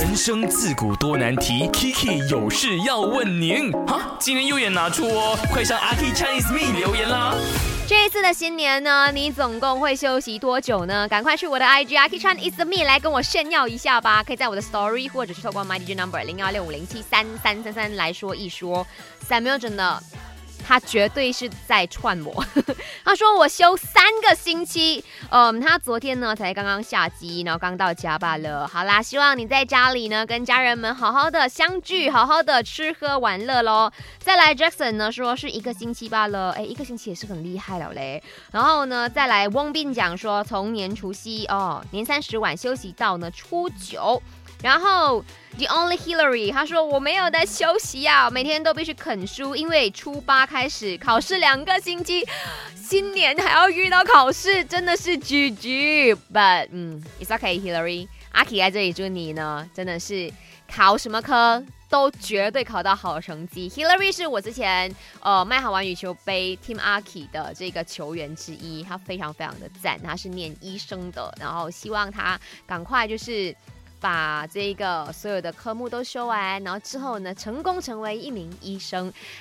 人生自古多难题，Kiki 有事要问您。哈，今天右眼拿出哦，快上阿 K Chinese Me 留言啦。这一次的新年呢，你总共会休息多久呢？赶快去我的 IG a k i Chan is me 来跟我炫耀一下吧！可以在我的 Story 或者是透过 My DJ Number 零幺六五零七三三三三来说一说。Samuel 真的。他绝对是在串我。他说我休三个星期，嗯，他昨天呢才刚刚下机，然后刚到家罢了。好啦，希望你在家里呢跟家人们好好的相聚，好好的吃喝玩乐喽。再来，Jackson 呢说是一个星期罢了，哎，一个星期也是很厉害了嘞。然后呢，再来，翁斌讲说从年除夕哦，年三十晚休息到呢初九。然后，The Only Hillary，他说我没有在休息呀，每天都必须啃书，因为初八开始考试两个星期，新年还要遇到考试，真的是 GG。But，嗯，It's okay，Hillary，阿 K 在这里祝你呢，真的是考什么科都绝对考到好成绩。Hillary 是我之前呃麦好玩羽球杯 Team 阿 K 的这个球员之一，他非常非常的赞，他是念医生的，然后希望他赶快就是。把这个所有的科目都修完，然后之后呢，成功成为一名医生。